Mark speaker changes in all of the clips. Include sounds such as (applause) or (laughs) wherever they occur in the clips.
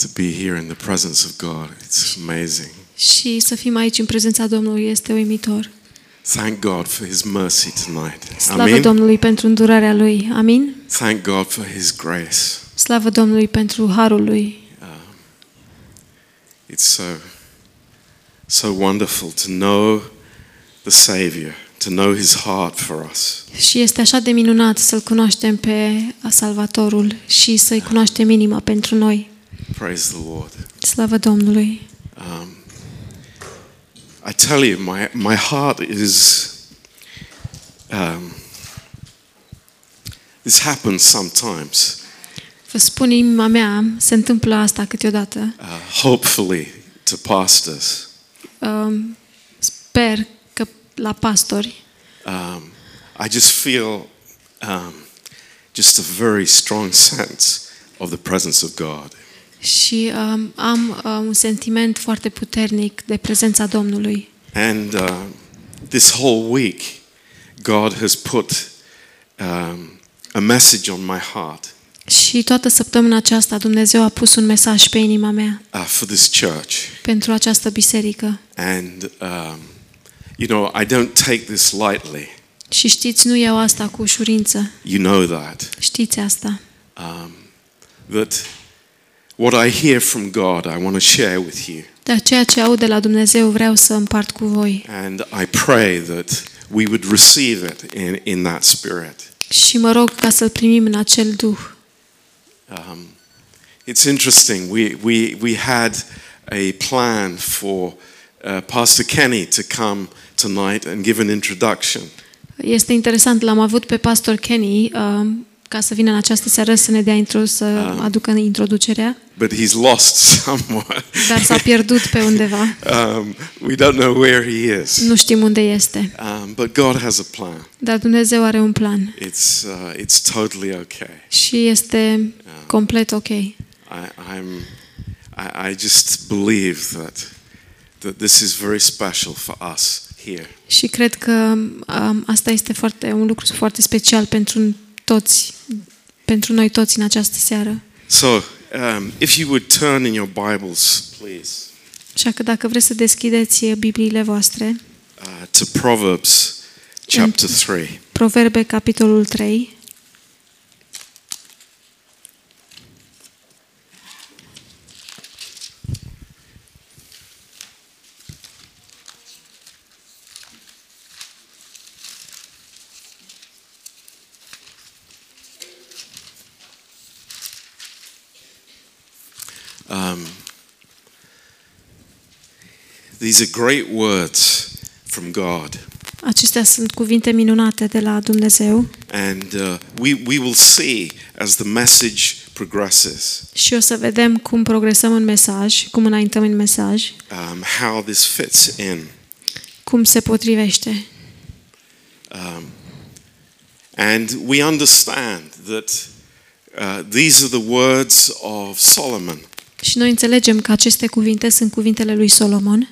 Speaker 1: to be here in the presence of God. It's amazing.
Speaker 2: Și să fim aici în prezența Domnului este uimitor.
Speaker 1: Thank God for His mercy tonight.
Speaker 2: Slavă
Speaker 1: Amen.
Speaker 2: Domnului pentru îndurarea Lui. Amin.
Speaker 1: Thank God for His grace.
Speaker 2: Slavă Domnului pentru harul Lui.
Speaker 1: It's so, so wonderful to know the Savior, to know His heart for us.
Speaker 2: Și este așa de minunat să-L cunoaștem pe Salvatorul și să-i cunoaștem inima pentru noi.
Speaker 1: Praise the Lord.
Speaker 2: Slavă Domnului.
Speaker 1: Um, I tell you, my, my heart is. Um, this happens sometimes.
Speaker 2: Vă spun, inima mea se întâmplă asta câteodată.
Speaker 1: Uh, hopefully, to pastors.
Speaker 2: Um, Sper că la pastori
Speaker 1: Um, I just feel um, just a very strong (laughs) sense of the presence of God.
Speaker 2: Și um, am um, un sentiment foarte puternic de prezența Domnului.
Speaker 1: And uh, this whole week, God has put um, a message on my heart
Speaker 2: Și toată săptămâna aceasta Dumnezeu a pus un mesaj pe inima mea
Speaker 1: uh, for this church.
Speaker 2: pentru această biserică.
Speaker 1: And, um, you know, I don't take this lightly.
Speaker 2: Și știți, nu iau asta cu ușurință.
Speaker 1: You know that.
Speaker 2: Știți asta.
Speaker 1: Um, that what I hear from God, I want to share with you.
Speaker 2: Dar ceea ce aud de la Dumnezeu vreau să împart cu voi.
Speaker 1: And I pray that we would receive it in, in that spirit.
Speaker 2: Și mă rog ca să-l primim în acel duh.
Speaker 1: Um, it's interesting. We, we, we had a plan for uh, Pastor Kenny to come tonight and give an introduction.
Speaker 2: Este interesant, l-am avut pe pastor Kenny um, ca să vină în această seară să ne dea intro, să aducă introducerea,
Speaker 1: But he's lost (laughs) somewhat.
Speaker 2: dar s-a pierdut pe undeva.
Speaker 1: um, we don't know where he is.
Speaker 2: Nu știm unde este.
Speaker 1: Um, but God has a plan.
Speaker 2: Dar Dumnezeu are un plan
Speaker 1: It's, uh, it's totally okay.
Speaker 2: și este complet ok.
Speaker 1: I, I'm, I, I just believe that, that this is very special for us here.
Speaker 2: Și cred că um, asta este foarte, un lucru foarte special pentru toți, pentru noi toți în această seară.
Speaker 1: So, um, if you would turn in your Bibles, please,
Speaker 2: Așa că dacă vreți să deschideți Bibliile voastre,
Speaker 1: uh, to Proverbs chapter 3.
Speaker 2: Proverbe, capitolul 3,
Speaker 1: these are great words from God.
Speaker 2: Acestea sunt cuvinte minunate de la Dumnezeu
Speaker 1: And uh, we, we will see as the message progresses
Speaker 2: și o să vedem cum progresăm în mesaj, cum înaintăm în mesaj,
Speaker 1: um, how this fits in.
Speaker 2: cum se potrivește.
Speaker 1: Um, and we understand that uh, these are the words of Solomon,
Speaker 2: Și noi înțelegem că aceste cuvinte sunt cuvintele lui Solomon,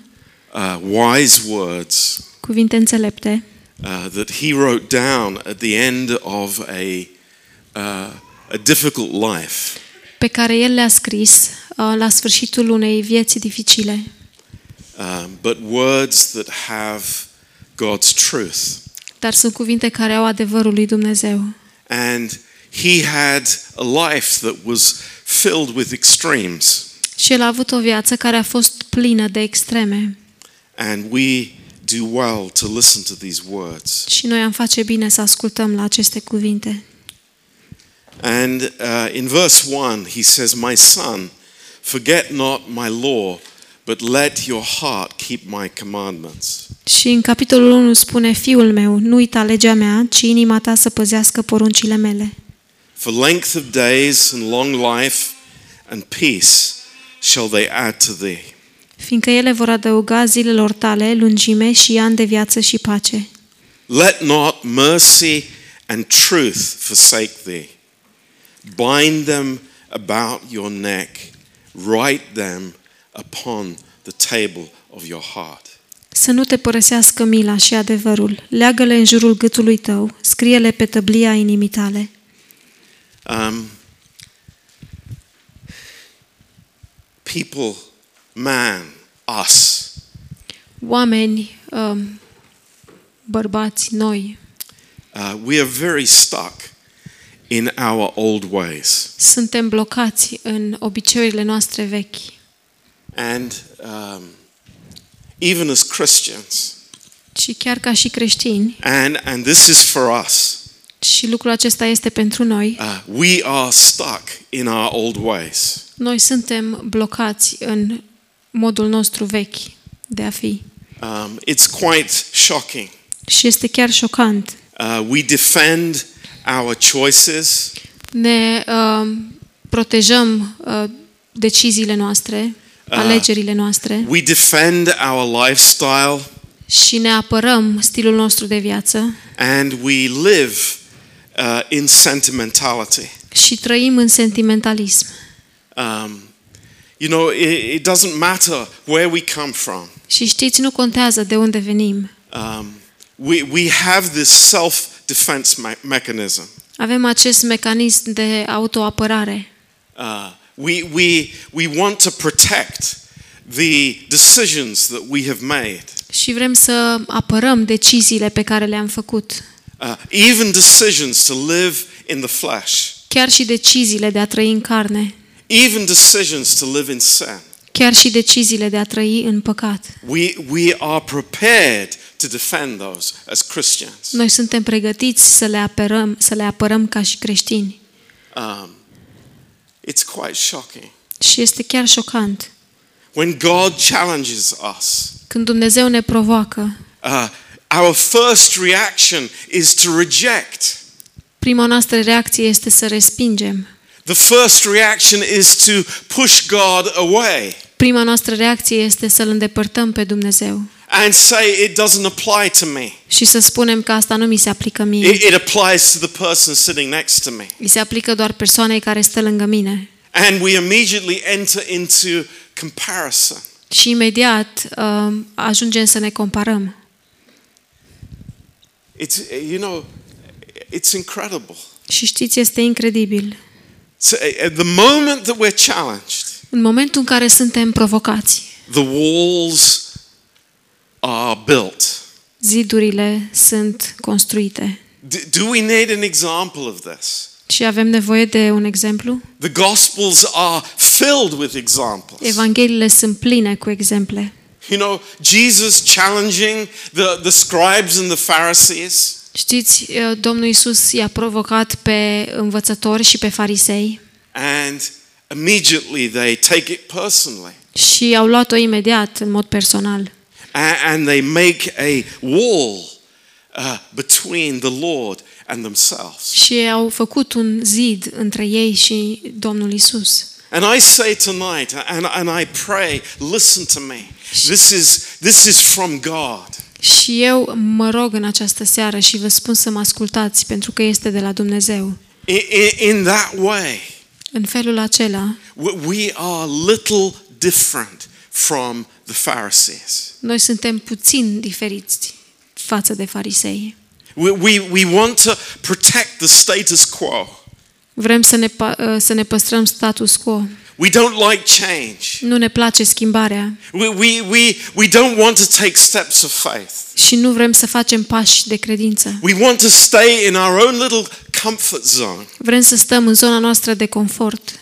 Speaker 1: uh, wise words
Speaker 2: cuvinte înțelepte,
Speaker 1: uh, that he wrote down at the end of a, uh, a difficult life.
Speaker 2: pe care el le-a scris uh, la sfârșitul unei vieți dificile,
Speaker 1: Um, but words that have God's truth.
Speaker 2: dar sunt cuvinte care au adevărul lui Dumnezeu.
Speaker 1: And he had a life that was filled with extremes.
Speaker 2: Și el a avut o viață care a fost plină de extreme.
Speaker 1: And we do well to listen to these words.
Speaker 2: Și noi am face bine să ascultăm la aceste cuvinte.
Speaker 1: And uh, in verse 1, he says, My son, forget not my law, but let your heart keep my commandments.
Speaker 2: Și în capitolul 1 spune, Fiul meu, nu uita legea mea, ci inima ta să păzească poruncile mele.
Speaker 1: For length of days and long life and peace shall they add to thee.
Speaker 2: Fiindcă ele vor adăuga zilelor tale lungime și ani de viață și pace.
Speaker 1: Let not mercy and truth forsake thee. Bind them about your neck, write them upon the table of your heart.
Speaker 2: Să nu te părăsească mila și adevărul. Leagă-le în jurul gâtului tău, scrie-le pe tăblia inimii tale.
Speaker 1: Um, people, man, us,
Speaker 2: Oameni, um, bărbați, noi,
Speaker 1: uh, we are very stuck in our old ways.
Speaker 2: suntem blocați în obiceiurile noastre vechi.
Speaker 1: And um, even as Christians,
Speaker 2: Și chiar ca și creștini,
Speaker 1: and, and this is for us,
Speaker 2: și lucrul acesta este pentru noi,
Speaker 1: uh, we are stuck in our old ways.
Speaker 2: noi suntem blocați în modul nostru vechi de a fi.
Speaker 1: Um, it's quite shocking.
Speaker 2: Și este chiar șocant.
Speaker 1: Uh, we defend our choices,
Speaker 2: Ne uh, protejăm uh, deciziile noastre, alegerile noastre
Speaker 1: we defend our lifestyle,
Speaker 2: și ne apărăm stilul nostru de viață
Speaker 1: and we live uh, in sentimentality.
Speaker 2: și trăim în sentimentalism.
Speaker 1: Um, you know, it, it doesn't matter where we come from.
Speaker 2: Și știți, nu contează de unde venim.
Speaker 1: Um, we, we have this self-defense me- mechanism.
Speaker 2: Avem acest mecanism de autoapărare.
Speaker 1: Uh, we, we, we want to protect the decisions that we have made,
Speaker 2: Și vrem să apărăm deciziile pe care le-am făcut.
Speaker 1: uh, even decisions to live in the flesh,
Speaker 2: Chiar și deciziile de a trăi în carne.
Speaker 1: Even decisions to live in sin.
Speaker 2: Chiar și deciziile de a trăi în păcat.
Speaker 1: We, we are prepared to defend those as Christians.
Speaker 2: Noi suntem pregătiți să le apărăm, să le apărăm ca și creștini.
Speaker 1: Um, it's quite shocking.
Speaker 2: Și este chiar șocant.
Speaker 1: When God challenges us,
Speaker 2: Când Dumnezeu ne provoacă,
Speaker 1: uh, our first reaction is to reject.
Speaker 2: prima noastră reacție este să respingem.
Speaker 1: The first reaction is to push God away
Speaker 2: Prima noastră reacție este să-L îndepărtăm pe Dumnezeu
Speaker 1: and say it doesn't apply to me.
Speaker 2: și să spunem că asta nu mi se aplică mie.
Speaker 1: It, it applies to the person sitting next to me.
Speaker 2: Îi se aplică doar persoanei care stă lângă mine.
Speaker 1: And we immediately enter into comparison.
Speaker 2: Și imediat uh, ajungem să ne comparăm.
Speaker 1: It's, you know, it's incredible.
Speaker 2: Și știți, este incredibil.
Speaker 1: So at the moment that we're challenged,
Speaker 2: În momentul în care suntem provocați,
Speaker 1: the walls are built.
Speaker 2: zidurile sunt construite.
Speaker 1: D- do we need an example of this?
Speaker 2: Și avem nevoie de un exemplu?
Speaker 1: The Gospels are filled with examples.
Speaker 2: Evangheliile sunt pline cu exemple.
Speaker 1: You know, Jesus challenging the, the scribes and the Pharisees.
Speaker 2: Știți, uh, Domnul Isus i-a provocat pe învățători și pe farisei
Speaker 1: And immediately they take it personally.
Speaker 2: și au luat-o imediat, în mod personal.
Speaker 1: A- And they make a wall uh, between the Lord and themselves.
Speaker 2: Și au făcut un zid între ei și Domnul Isus.
Speaker 1: And I say tonight, and, and I pray, listen to me. This is, this is from God.
Speaker 2: Și eu mă rog în această seară și vă spun să mă ascultați pentru că este de la Dumnezeu.
Speaker 1: In, in, in that way,
Speaker 2: În felul acela,
Speaker 1: we- we are little different from the Pharisees.
Speaker 2: noi suntem puțin diferiți față de farisei.
Speaker 1: We, we, we want to protect the status quo.
Speaker 2: Vrem să ne, pa- ă, să ne păstrăm status quo.
Speaker 1: We don't like change.
Speaker 2: Nu ne place schimbarea
Speaker 1: We, we, we, we don't want to take steps of faith.
Speaker 2: și nu vrem să facem pași de credință.
Speaker 1: We want to stay in our own little comfort zone.
Speaker 2: Vrem să stăm în zona noastră de confort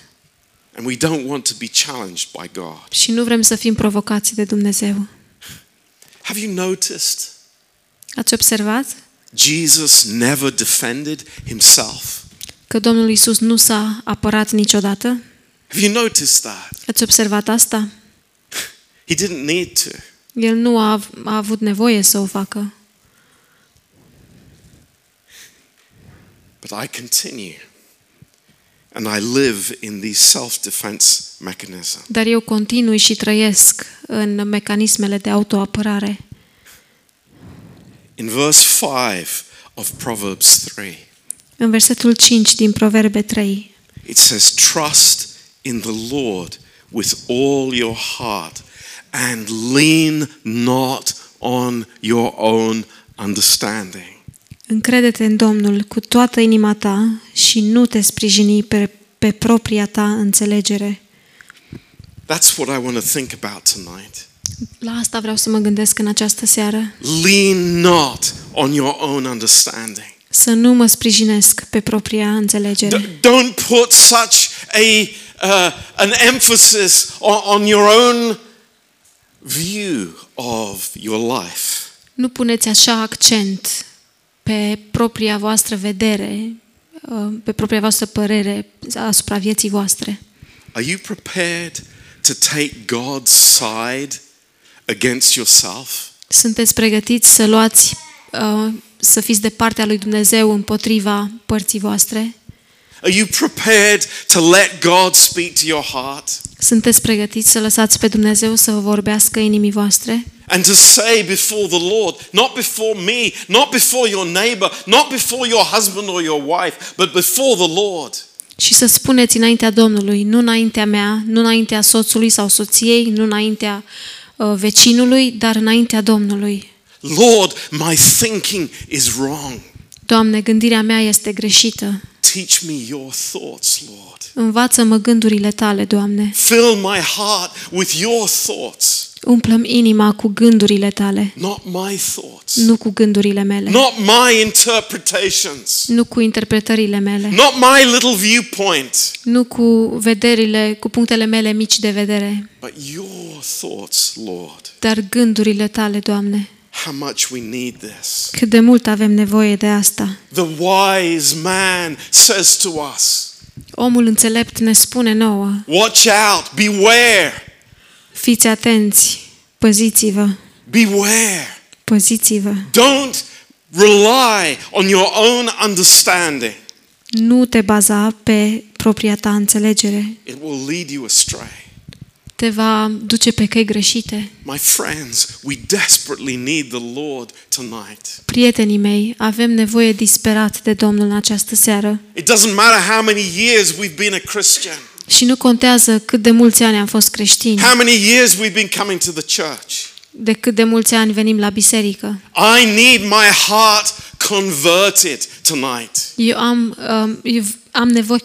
Speaker 1: And we don't want to be challenged by God.
Speaker 2: și nu vrem să fim provocați de Dumnezeu.
Speaker 1: Have you noticed?
Speaker 2: Ați observat
Speaker 1: Jesus never defended himself.
Speaker 2: că Domnul Isus nu s-a apărat niciodată?
Speaker 1: Have you noticed that?
Speaker 2: Ați observat asta?
Speaker 1: He didn't need to.
Speaker 2: El nu a, av- a avut nevoie să o facă.
Speaker 1: But I continue. And I live in these self defense mechanisms.
Speaker 2: Dar eu continui și trăiesc în mecanismele de autoapărare.
Speaker 1: In verse 5 of Proverbs 3,
Speaker 2: În versetul 5 din Proverbe 3,
Speaker 1: it says, Trust in the Lord with all your heart and lean not on your own understanding.
Speaker 2: Încrede-te în Domnul cu toată inima ta și nu te sprijini pe, pe propria ta înțelegere.
Speaker 1: That's what I want to think about tonight.
Speaker 2: La asta vreau să mă gândesc în această seară.
Speaker 1: Lean not on your own understanding.
Speaker 2: Să nu mă sprijinesc pe propria înțelegere.
Speaker 1: D- don't put such a uh, an emphasis on, on your own view of your life.
Speaker 2: Nu puneți așa accent pe propria voastră vedere, uh, pe propria voastră părere asupra vieții voastre.
Speaker 1: Are you prepared to take God's side against yourself?
Speaker 2: Sunteți pregătiți să luați, uh, să fiți de partea lui Dumnezeu împotriva părții voastre?
Speaker 1: Are you prepared to let God speak to your heart
Speaker 2: Sunteți pregătiți să lăsați pe Dumnezeu să vă vorbească inimii voastre?
Speaker 1: and to say before the Lord, not before me, not before your neighbor, not before your husband or your wife, but before the Lord?
Speaker 2: Și să spuneți înaintea Domnului, nu înaintea mea, nu înaintea soțului sau soției, nu înaintea uh, vecinului, dar înaintea Domnului.
Speaker 1: Lord, my thinking is wrong.
Speaker 2: Doamne, gândirea mea este greșită.
Speaker 1: Teach me your thoughts, Lord.
Speaker 2: Învață-mă gândurile tale, Doamne.
Speaker 1: Fill my heart with your thoughts,
Speaker 2: Umplă-mi inima cu gândurile tale,
Speaker 1: not my thoughts,
Speaker 2: nu cu gândurile mele,
Speaker 1: not my interpretations,
Speaker 2: nu cu interpretările mele,
Speaker 1: not my little viewpoint,
Speaker 2: nu cu vederile, cu punctele mele mici de vedere,
Speaker 1: but your thoughts, Lord.
Speaker 2: dar gândurile tale, Doamne.
Speaker 1: How much we need this.
Speaker 2: Cât de mult avem nevoie de asta.
Speaker 1: The wise man says to us,
Speaker 2: Omul înțelept ne spune nouă,
Speaker 1: Watch out, beware,
Speaker 2: fiți atenți, păziți-vă,
Speaker 1: beware.
Speaker 2: păziți-vă.
Speaker 1: Don't rely on your own understanding,
Speaker 2: Nu te baza pe propria ta înțelegere.
Speaker 1: it will lead you astray.
Speaker 2: Te va duce pe căi greșite.
Speaker 1: My friends, we desperately need the Lord tonight.
Speaker 2: Prietenii mei, avem nevoie disperat de Domnul în această seară.
Speaker 1: It doesn't matter how many years we've been a Christian,
Speaker 2: Și nu contează cât de mulți ani am fost creștini,
Speaker 1: how many years we've been coming to the church.
Speaker 2: de cât de mulți ani venim la biserică.
Speaker 1: I need my heart converted tonight.
Speaker 2: Eu am, um, eu am nevoie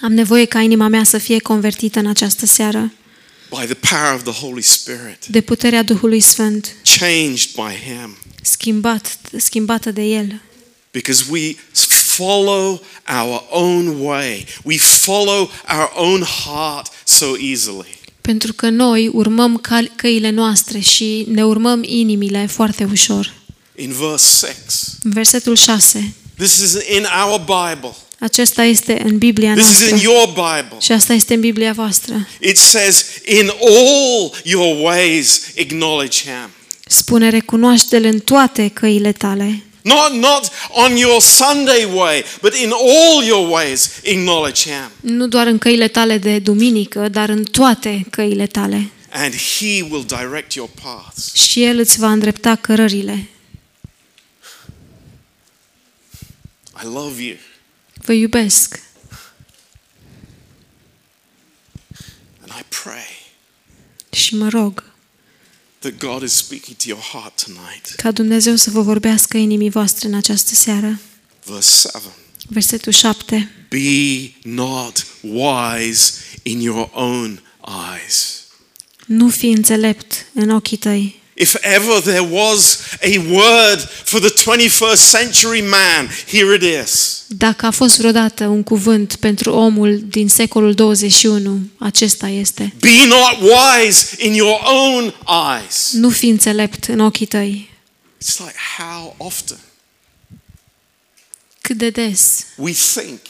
Speaker 2: am nevoie ca inima mea să fie convertită în această seară
Speaker 1: by the power of the Holy Spirit,
Speaker 2: de puterea Duhului Sfânt,
Speaker 1: changed by Him,
Speaker 2: schimbat, schimbată de El.
Speaker 1: because we follow our own way. We follow our own heart so easily.
Speaker 2: Pentru că noi urmăm cal- căile noastre și ne urmăm inimile foarte ușor.
Speaker 1: In verse 6,
Speaker 2: În versetul 6,
Speaker 1: this is in our Bible,
Speaker 2: acesta este în Biblia
Speaker 1: this is
Speaker 2: noastră
Speaker 1: in your Bible.
Speaker 2: și asta este în Biblia voastră.
Speaker 1: It says, In all your ways, acknowledge Him.
Speaker 2: Spune, recunoaște-L în toate căile tale.
Speaker 1: Not, not on your Sunday way, but in all your ways, acknowledge Him.
Speaker 2: Nu doar în căile tale de duminică, dar în toate căile tale.
Speaker 1: And He will direct your paths.
Speaker 2: Și El îți va îndrepta cărările.
Speaker 1: I love you.
Speaker 2: Vă iubesc
Speaker 1: And I pray
Speaker 2: și mă rog
Speaker 1: that God is speaking to your heart tonight.
Speaker 2: ca Dumnezeu să vă vorbească inimii voastre în această seară.
Speaker 1: Verse 7
Speaker 2: Versetul 7.
Speaker 1: Be not wise in your own eyes.
Speaker 2: Nu fi înțelept în ochii tăi.
Speaker 1: If ever there was a word for the 21st century man, here it is.
Speaker 2: Dacă a fost vreodată un cuvânt pentru omul din secolul 21, acesta este.
Speaker 1: Be not wise in your own eyes.
Speaker 2: Nu fi înțelept în ochii tăi.
Speaker 1: It's like how often
Speaker 2: Cât de des
Speaker 1: we think,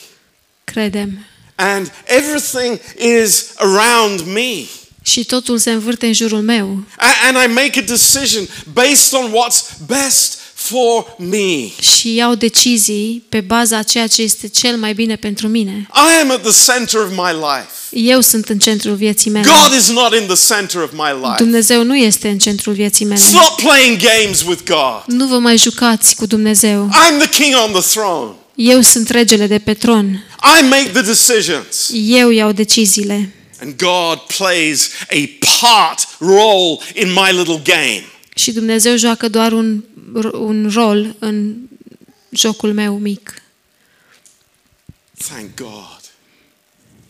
Speaker 2: credem
Speaker 1: and everything is around me.
Speaker 2: Și totul se învârte în jurul meu
Speaker 1: A- And I make a decision based on what's best for me.
Speaker 2: și iau decizii pe baza a ceea ce este cel mai bine pentru mine.
Speaker 1: I am at the center of my life.
Speaker 2: Eu sunt în centrul vieții mele.
Speaker 1: God is not in the center of my life.
Speaker 2: Dumnezeu nu este în centrul vieții mele.
Speaker 1: It's not playing games with God.
Speaker 2: Nu vă mai jucați cu Dumnezeu.
Speaker 1: I'm the king on the throne.
Speaker 2: Eu sunt regele de pe tron.
Speaker 1: I make the decisions.
Speaker 2: Eu iau deciziile.
Speaker 1: And God plays a part role in my little game.
Speaker 2: Și Dumnezeu joacă doar un, un rol în jocul meu mic.
Speaker 1: Thank God.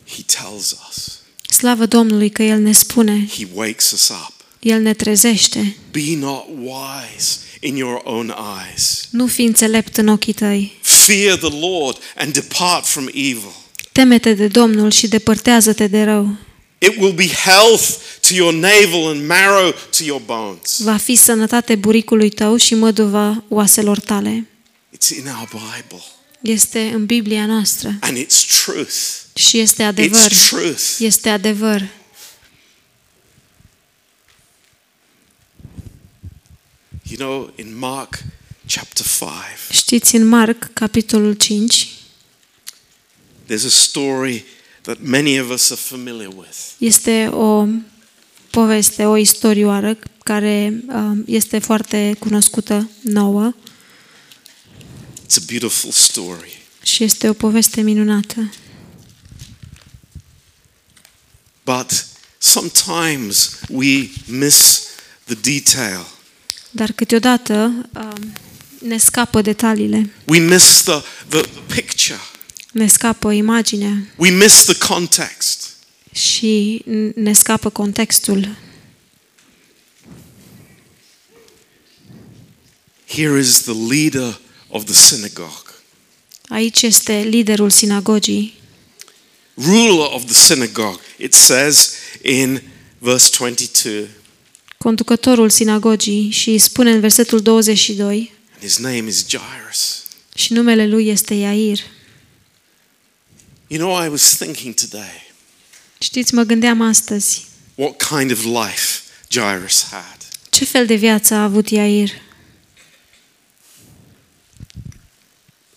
Speaker 1: He tells us.
Speaker 2: Slavă Domnului că El ne spune,
Speaker 1: He wakes us up.
Speaker 2: El ne trezește.
Speaker 1: Be not wise in your own eyes.
Speaker 2: Nu fi înțelept în ochii tăi.
Speaker 1: Fear the Lord and depart from evil.
Speaker 2: Teme-te de Domnul și depărtează-te de rău.
Speaker 1: It will be health to your navel and marrow to your bones.
Speaker 2: Va fi sănătate buricului tău și măduva oaselor tale.
Speaker 1: It's in our Bible.
Speaker 2: Este în Biblia noastră
Speaker 1: And it's truth.
Speaker 2: și este adevăr.
Speaker 1: It's truth.
Speaker 2: Este adevăr.
Speaker 1: You know, in Mark chapter 5,
Speaker 2: Știți, în Marc, capitolul 5,
Speaker 1: there's a story that many of us are familiar with.
Speaker 2: este o poveste, o istorioară care um, este foarte cunoscută nouă
Speaker 1: It's a beautiful story.
Speaker 2: și este o poveste minunată.
Speaker 1: But sometimes we miss the detail.
Speaker 2: Dar câteodată um, ne scapă detaliile,
Speaker 1: We miss the, the, the picture.
Speaker 2: Ne scapă imaginea
Speaker 1: We miss the context.
Speaker 2: și ne scapă contextul.
Speaker 1: Here is the leader of the synagogue,
Speaker 2: Aici este liderul sinagogii,
Speaker 1: ruler of the synagogue. It says in verse 22,
Speaker 2: conducătorul sinagogii și îi spune în versetul 22
Speaker 1: and his name is Jairus.
Speaker 2: și numele lui este Iair.
Speaker 1: You know, I was thinking today,
Speaker 2: Știți, mă gândeam astăzi,
Speaker 1: what kind of life Jairus had.
Speaker 2: ce fel de viață a avut Iair?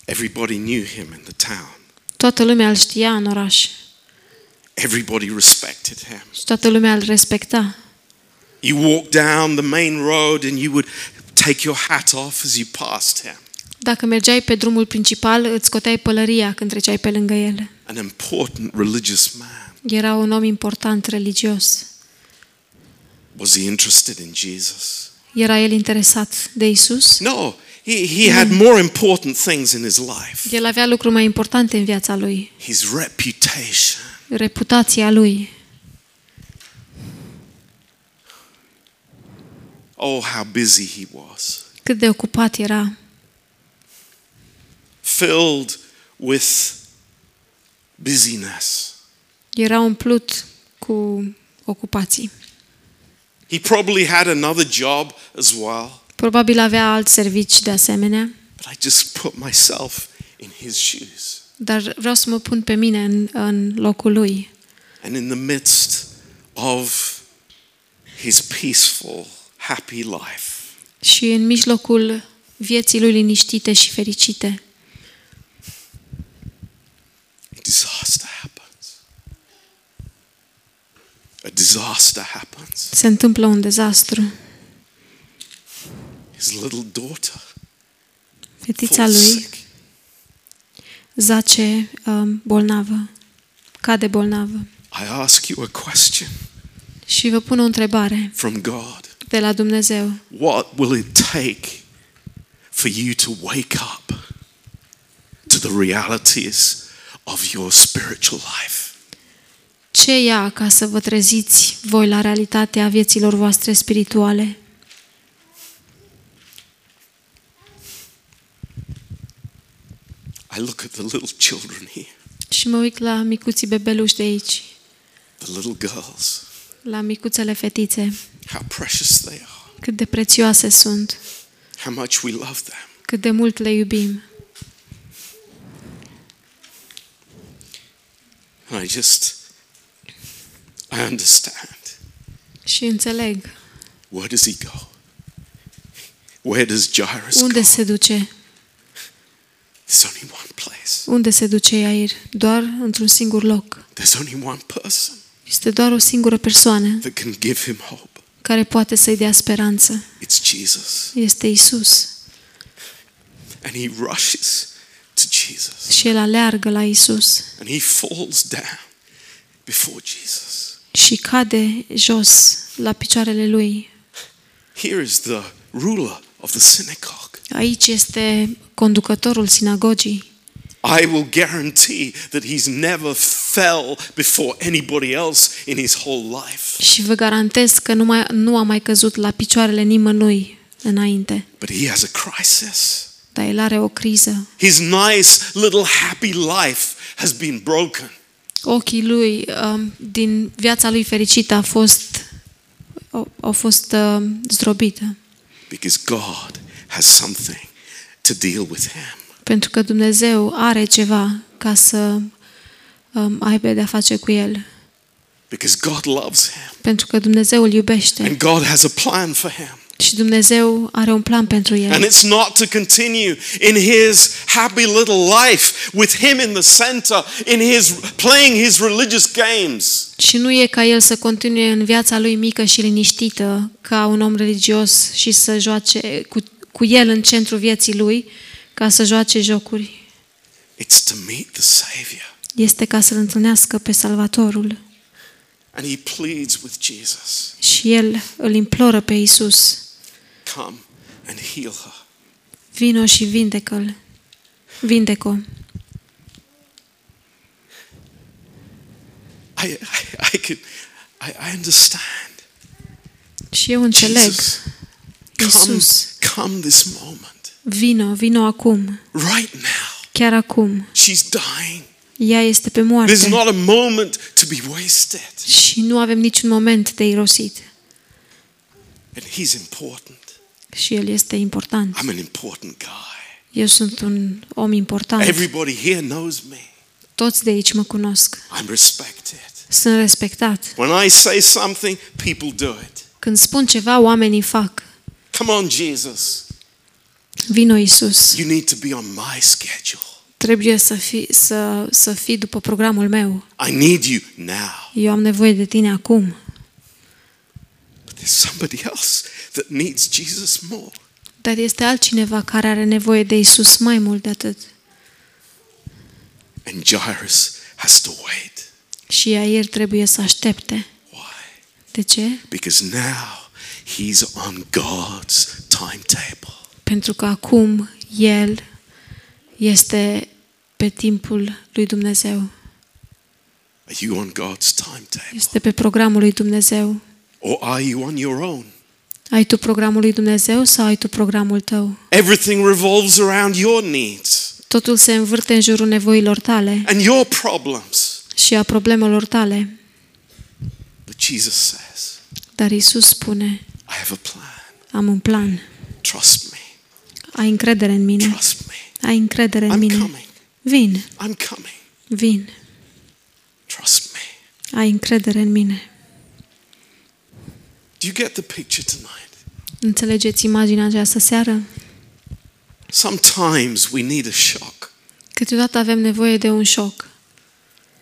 Speaker 1: Everybody knew him in the town.
Speaker 2: Toată lumea îl știa în oraș
Speaker 1: Everybody respected him.
Speaker 2: și toată lumea îl respecta.
Speaker 1: You walk down the main road and you would take your hat off as you passed him.
Speaker 2: Dacă mergeai pe drumul principal, îți scoteai pălăria când treceai pe lângă el.
Speaker 1: An important religious man.
Speaker 2: Era un om important religios.
Speaker 1: Was he interested in Jesus?
Speaker 2: Era el interesat de Isus?
Speaker 1: No, he, he had more important things in his life.
Speaker 2: El avea lucruri mai importante în viața lui.
Speaker 1: His reputation.
Speaker 2: Reputația lui.
Speaker 1: Oh, how busy he was.
Speaker 2: Cât de ocupat era.
Speaker 1: Filled with busyness.
Speaker 2: Era umplut cu ocupații.
Speaker 1: He probably had another job as well.
Speaker 2: Probabil avea alt servici de asemenea,
Speaker 1: But I just put myself in his shoes.
Speaker 2: dar vreau să mă pun pe mine în, în locul lui.
Speaker 1: And in the midst of his peaceful, happy life,
Speaker 2: Și în mijlocul vieții lui liniștite și fericite,
Speaker 1: a disaster happens. A disaster happens.
Speaker 2: se întâmplă un dezastru.
Speaker 1: His little daughter
Speaker 2: Fetița
Speaker 1: falls
Speaker 2: lui
Speaker 1: sick.
Speaker 2: zace um, bolnavă, cade bolnavă.
Speaker 1: I ask you a question
Speaker 2: Și vă pun o întrebare
Speaker 1: from God.
Speaker 2: de la Dumnezeu.
Speaker 1: What will it take for you to wake up to the realities of your spiritual life?
Speaker 2: Ce ia ca să vă treziți voi la realitatea vieților voastre spirituale?
Speaker 1: I look at the little children here,
Speaker 2: Și mă uit la micuții bebeluși de aici,
Speaker 1: the little girls,
Speaker 2: la micuțele fetițe,
Speaker 1: how precious they are,
Speaker 2: cât de prețioase sunt,
Speaker 1: how much we love them.
Speaker 2: cât de mult le iubim.
Speaker 1: And I just, I understand.
Speaker 2: Și înțeleg
Speaker 1: Where does he go? Where does Jairus
Speaker 2: unde
Speaker 1: go?
Speaker 2: se duce,
Speaker 1: There's only one place.
Speaker 2: unde se duce Iair, doar într-un singur loc.
Speaker 1: There's only one person
Speaker 2: Este doar o singură persoană
Speaker 1: that can give him hope.
Speaker 2: care poate să-i dea speranță.
Speaker 1: It's Jesus.
Speaker 2: Este Isus.
Speaker 1: And he rushes to Jesus.
Speaker 2: Și el aleargă la Isus
Speaker 1: And he falls down before Jesus.
Speaker 2: și cade jos la picioarele lui.
Speaker 1: Here is the ruler of the synagogue
Speaker 2: Aici este conducătorul sinagogii,
Speaker 1: I will guarantee that he's never fell before anybody else in his whole life.
Speaker 2: Și vă garantez că nu, mai, nu a mai căzut la picioarele nimănui înainte.
Speaker 1: But he has a crisis.
Speaker 2: Dar el are o criză.
Speaker 1: His nice little happy life has been broken.
Speaker 2: Ochii lui um, din viața lui fericită a fost, au, au fost uh, zdrobită.
Speaker 1: Because God has something to deal with him.
Speaker 2: Pentru că Dumnezeu are ceva ca să um, aibă de-a face cu el.
Speaker 1: Because God loves him.
Speaker 2: Pentru că Dumnezeu îl iubește.
Speaker 1: And God has a plan for him.
Speaker 2: Și Dumnezeu are un plan pentru
Speaker 1: And
Speaker 2: el.
Speaker 1: it's not to continue in his happy little life with him in the center, in his playing his religious games.
Speaker 2: Și nu e ca el să continue în viața lui mică și liniștită, ca un om religios și să joace cu, cu el în centrul vieții lui, ca să joace jocuri.
Speaker 1: It's to meet the Savior.
Speaker 2: Este ca să-l întâlnească pe Salvatorul.
Speaker 1: And he pleads with Jesus
Speaker 2: Și el îl imploră pe Isus.
Speaker 1: Come and heal her.
Speaker 2: Vino și vindecă-l. Vindeco.
Speaker 1: I, I, I, could, I, I understand.
Speaker 2: Și eu înțeleg.
Speaker 1: Jesus, come,
Speaker 2: Isus,
Speaker 1: come this moment,
Speaker 2: vino, vino acum.
Speaker 1: right now.
Speaker 2: Chiar acum.
Speaker 1: She's dying.
Speaker 2: Ea este pe
Speaker 1: There's
Speaker 2: moarte.
Speaker 1: not a moment to be wasted.
Speaker 2: Și nu avem niciun moment de irosit.
Speaker 1: And he's important.
Speaker 2: Și el este important.
Speaker 1: I'm an important guy.
Speaker 2: Eu sunt un om important.
Speaker 1: Everybody here knows me.
Speaker 2: Toți de aici mă cunosc.
Speaker 1: I'm respected.
Speaker 2: Sunt respectat.
Speaker 1: When I say something, people do it.
Speaker 2: Când spun ceva, oamenii fac.
Speaker 1: Come on, Jesus.
Speaker 2: Vino Isus.
Speaker 1: You need to be on my schedule.
Speaker 2: Trebuie să fii, să, să fii după programul meu.
Speaker 1: I need you now.
Speaker 2: Eu am nevoie de tine acum.
Speaker 1: But there's somebody else that needs Jesus more.
Speaker 2: Dar este altcineva care are nevoie de Isus mai mult de atât.
Speaker 1: And Jairus has to wait.
Speaker 2: Și Iair trebuie să aștepte.
Speaker 1: Why?
Speaker 2: De ce?
Speaker 1: Because now he's on God's timetable.
Speaker 2: Pentru că acum el este pe timpul lui Dumnezeu.
Speaker 1: Are you on God's timetable?
Speaker 2: Este pe programul lui Dumnezeu.
Speaker 1: Or are you on your own?
Speaker 2: Ai tu programul lui Dumnezeu sau ai tu programul tău?
Speaker 1: Everything revolves around your needs
Speaker 2: Totul se învârte în jurul nevoilor tale
Speaker 1: and your problems.
Speaker 2: și a problemelor tale.
Speaker 1: But Jesus says,
Speaker 2: Dar Isus spune,
Speaker 1: I have a plan.
Speaker 2: am un plan.
Speaker 1: Trust me.
Speaker 2: Ai încredere în mine.
Speaker 1: Trust me.
Speaker 2: Ai încredere în
Speaker 1: I'm
Speaker 2: mine.
Speaker 1: coming.
Speaker 2: Vin,
Speaker 1: I'm coming.
Speaker 2: vin.
Speaker 1: Trust me.
Speaker 2: Ai încredere în mine.
Speaker 1: Do you get the picture tonight?
Speaker 2: Înțelegeți imaginea această seară?
Speaker 1: Sometimes we need a shock.
Speaker 2: Câteodată avem nevoie de un șoc.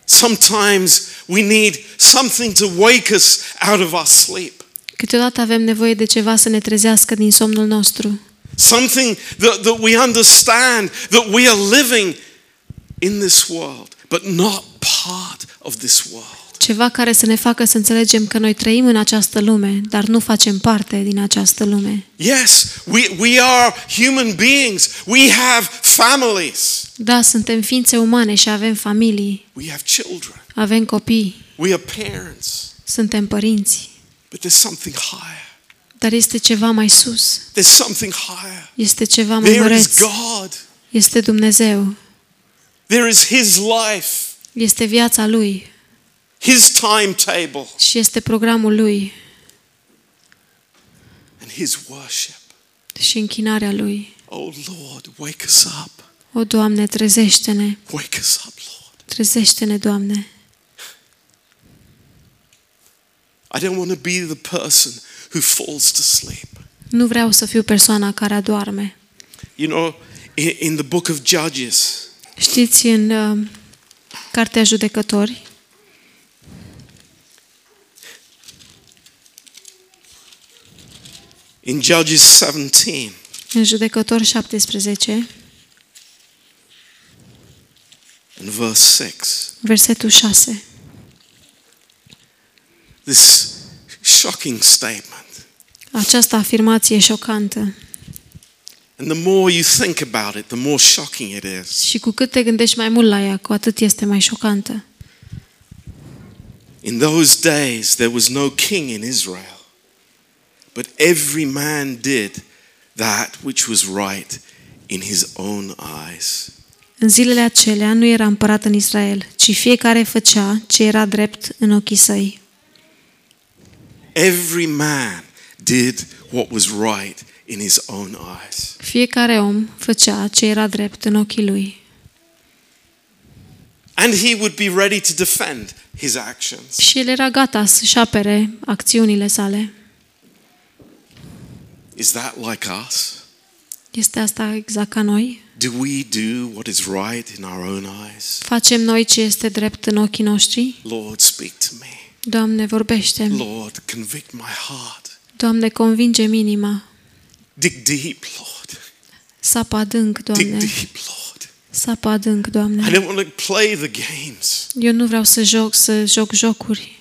Speaker 1: Sometimes we need something to wake us out of our sleep.
Speaker 2: Câteodată avem nevoie de ceva să ne trezească din somnul nostru.
Speaker 1: Something that, that we understand that we are living in this world, but not part of this world.
Speaker 2: Ceva care să ne facă să înțelegem că noi trăim în această lume, dar nu facem parte din această lume.
Speaker 1: Yes, we, we are human beings. We have families.
Speaker 2: Da, suntem ființe umane și avem familii,
Speaker 1: We have children.
Speaker 2: avem copii,
Speaker 1: We are parents.
Speaker 2: suntem părinți.
Speaker 1: But there's something higher.
Speaker 2: Dar este ceva mai sus,
Speaker 1: There's something higher.
Speaker 2: este ceva mai
Speaker 1: There is
Speaker 2: măreț,
Speaker 1: God.
Speaker 2: este Dumnezeu,
Speaker 1: There is His life,
Speaker 2: este viața Lui
Speaker 1: His timetable,
Speaker 2: și este programul Lui
Speaker 1: and His worship.
Speaker 2: și închinarea Lui.
Speaker 1: Oh Lord, wake us up.
Speaker 2: O, Doamne, trezește-ne,
Speaker 1: Wake us up, Lord.
Speaker 2: trezește-ne, Doamne.
Speaker 1: I don't want to be the person who falls to sleep.
Speaker 2: Nu vreau să fiu persoana care adorme.
Speaker 1: You know, in, in the book of Judges,
Speaker 2: Știți, în uh, Cartea Judecători,
Speaker 1: in Judges 17,
Speaker 2: în Judecători 17,
Speaker 1: in verse 6,
Speaker 2: versetul 6,
Speaker 1: this shocking statement.
Speaker 2: această afirmație șocantă.
Speaker 1: And the more you think about it, the more shocking it is.
Speaker 2: Și cu cât te gândești mai mult la ea, cu atât este mai șocantă.
Speaker 1: In those days, there was no king in Israel, but every man did that which was right in his own eyes.
Speaker 2: În zilele acelea nu era împărat în Israel, ci fiecare făcea ce era drept în ochii săi.
Speaker 1: Every man did what was right in his own eyes.
Speaker 2: Fiecare om făcea ce era drept în ochii lui.
Speaker 1: And he would be ready to defend his actions.
Speaker 2: Și el era gata să-și apere acțiunile sale.
Speaker 1: Is that like us?
Speaker 2: Este asta exact ca noi?
Speaker 1: Do we do what is right in our own eyes?
Speaker 2: Facem noi ce este drept în ochii noștri?
Speaker 1: Lord, speak to me.
Speaker 2: Doamne, vorbește
Speaker 1: Lord, convict my heart.
Speaker 2: Doamne, convinge inima.
Speaker 1: Dig deep, Lord.
Speaker 2: Sapă adânc,
Speaker 1: Dig
Speaker 2: Doamne.
Speaker 1: deep, Lord.
Speaker 2: Sapă adânc,
Speaker 1: I
Speaker 2: Doamne.
Speaker 1: don't want to play the games.
Speaker 2: Eu nu vreau să joc, să joc jocuri.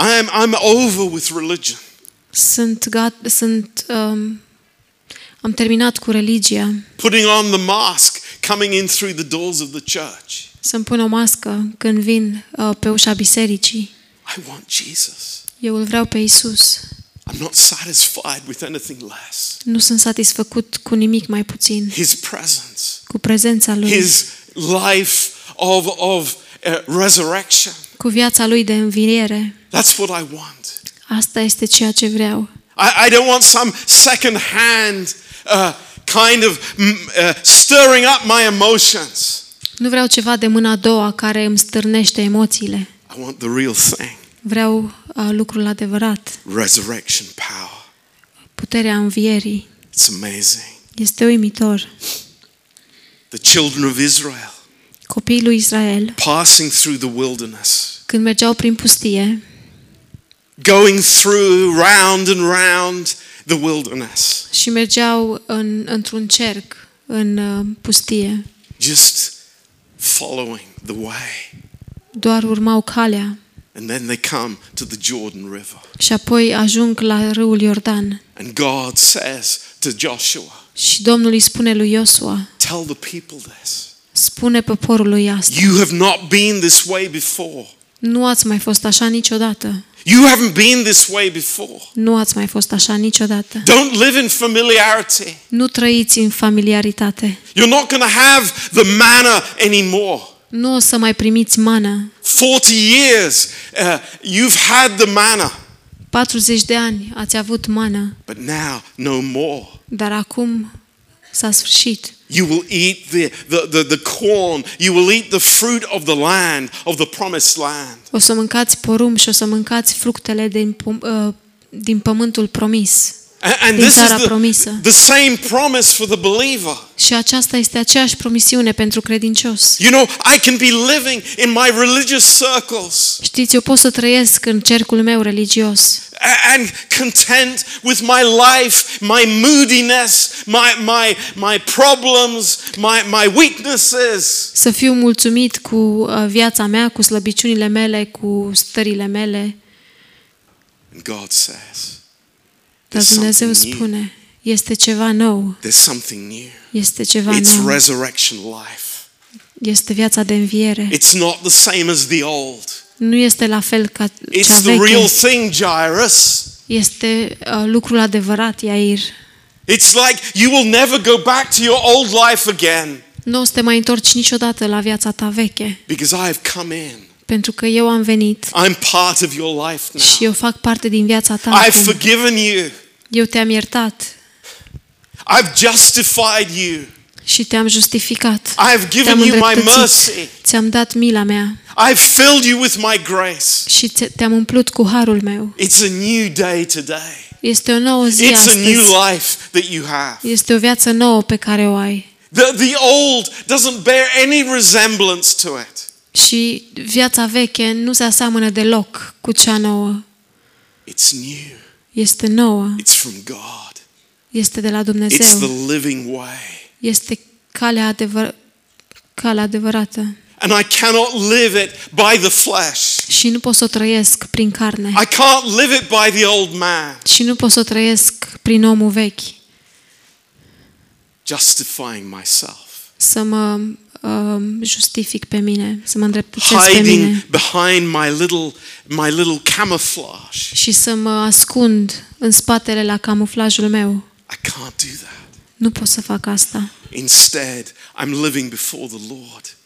Speaker 1: I am I'm over with religion.
Speaker 2: Sunt gat, sunt um, am terminat cu religia.
Speaker 1: Putting on the mask, coming in through the doors of the church.
Speaker 2: Să-mi pun o mască când vin uh, pe ușa bisericii.
Speaker 1: I want Jesus.
Speaker 2: Eu îl vreau pe Isus.
Speaker 1: I'm not satisfied with anything less.
Speaker 2: Nu sunt satisfăcut cu nimic mai puțin,
Speaker 1: His presence,
Speaker 2: cu prezența lui,
Speaker 1: His life of, of uh, resurrection.
Speaker 2: cu viața lui de înviere.
Speaker 1: That's what I want.
Speaker 2: Asta este ceea ce vreau.
Speaker 1: I, I don't want some second hand uh, kind of mm, uh, stirring up my emotions.
Speaker 2: Nu vreau ceva de mâna a doua care îmi stârnește emoțiile.
Speaker 1: I want the real thing
Speaker 2: Vreau uh, lucrul adevărat,
Speaker 1: resurrection power.
Speaker 2: puterea învierii.
Speaker 1: It's amazing.
Speaker 2: Este uimitor.
Speaker 1: The children of Israel
Speaker 2: Copiii lui Israel,
Speaker 1: passing through the wilderness,
Speaker 2: când mergeau prin pustie,
Speaker 1: going through round and round the wilderness,
Speaker 2: și mergeau în, într-un cerc în uh, pustie,
Speaker 1: just following the way.
Speaker 2: doar urmau calea
Speaker 1: And then they come to the Jordan River.
Speaker 2: și apoi ajung la râul Iordan.
Speaker 1: And God says to Joshua,
Speaker 2: Și Domnul îi spune lui Iosua,
Speaker 1: Tell the people this.
Speaker 2: spune poporului asta.
Speaker 1: You have not been this way before.
Speaker 2: Nu ați mai fost așa niciodată.
Speaker 1: You haven't been this way before.
Speaker 2: Nu ați mai fost așa niciodată.
Speaker 1: Don't live in familiarity.
Speaker 2: Nu trăiți în familiaritate.
Speaker 1: You're not going to have the manna anymore.
Speaker 2: Nu o să mai primiți mană.
Speaker 1: 40 years uh, you've had the manna,
Speaker 2: 40 de ani ați avut mană,
Speaker 1: but now no more.
Speaker 2: dar acum s-a sfârșit.
Speaker 1: You will eat the, the, the, the corn, you will eat the fruit of the land, of the promised land.
Speaker 2: O să mâncați porumb și o să mâncați fructele din, pom- uh, din pământul promis.
Speaker 1: And, and
Speaker 2: Din
Speaker 1: this is
Speaker 2: țara
Speaker 1: the,
Speaker 2: promisă.
Speaker 1: the same promise for the believer.
Speaker 2: Și aceasta este aceeași promisiune pentru credincios.
Speaker 1: You know, I can be living in my religious circles
Speaker 2: Știți, eu pot să trăiesc în cercul meu religios
Speaker 1: a- and content with my life, my moodiness, my, my, my problems, my, my weaknesses.
Speaker 2: să fiu mulțumit cu uh, viața mea, cu slăbiciunile mele, cu stările mele.
Speaker 1: And God says,
Speaker 2: Dar
Speaker 1: There's
Speaker 2: Dumnezeu
Speaker 1: something new.
Speaker 2: spune, este ceva nou,
Speaker 1: there's something new.
Speaker 2: este ceva
Speaker 1: It's
Speaker 2: nou,
Speaker 1: resurrection life.
Speaker 2: este viața de înviere.
Speaker 1: It's not the same as the old.
Speaker 2: Nu este la fel ca
Speaker 1: It's
Speaker 2: cea
Speaker 1: the real
Speaker 2: veche,
Speaker 1: thing, Jairus.
Speaker 2: este uh, lucrul adevărat, Iair.
Speaker 1: It's like you will never go back to your old life again
Speaker 2: Nu o să te mai întorci niciodată la viața ta veche,
Speaker 1: because I have come in.
Speaker 2: Pentru că eu am venit
Speaker 1: I'm part of your life
Speaker 2: și
Speaker 1: now.
Speaker 2: eu fac parte din viața ta
Speaker 1: I've
Speaker 2: acum.
Speaker 1: forgiven you.
Speaker 2: Eu te-am iertat
Speaker 1: I've justified you.
Speaker 2: și te-am justificat.
Speaker 1: I've given
Speaker 2: Te-am
Speaker 1: you my
Speaker 2: îndreptățit.
Speaker 1: mercy.
Speaker 2: Ți-am dat mila mea
Speaker 1: I've filled you with my grace.
Speaker 2: și te- te-am umplut cu harul meu.
Speaker 1: It's a new day today.
Speaker 2: Este o nouă zi
Speaker 1: It's a new
Speaker 2: astăzi.
Speaker 1: life that you have.
Speaker 2: Este o viață nouă pe care o ai.
Speaker 1: The, the old doesn't bear any resemblance to it.
Speaker 2: Și viața veche nu se aseamănă deloc cu cea nouă.
Speaker 1: It's new.
Speaker 2: Este nouă.
Speaker 1: It's from God.
Speaker 2: Este de la
Speaker 1: It's
Speaker 2: Dumnezeu.
Speaker 1: the living way.
Speaker 2: Este calea, adevăr- calea adevărată.
Speaker 1: And I cannot live it by the flesh.
Speaker 2: Și nu pot să o trăiesc prin carne.
Speaker 1: I can't live it by the old man.
Speaker 2: Și nu pot să o trăiesc prin omul vechi.
Speaker 1: justifying myself,
Speaker 2: să mă uh, justific pe mine, să mă îndreptățesc pe
Speaker 1: hiding
Speaker 2: mine
Speaker 1: behind my little, my little camouflage.
Speaker 2: și să mă ascund în spatele la camuflajul meu.
Speaker 1: I can't do that.
Speaker 2: Nu pot să fac asta.
Speaker 1: Instead, I'm living before the Lord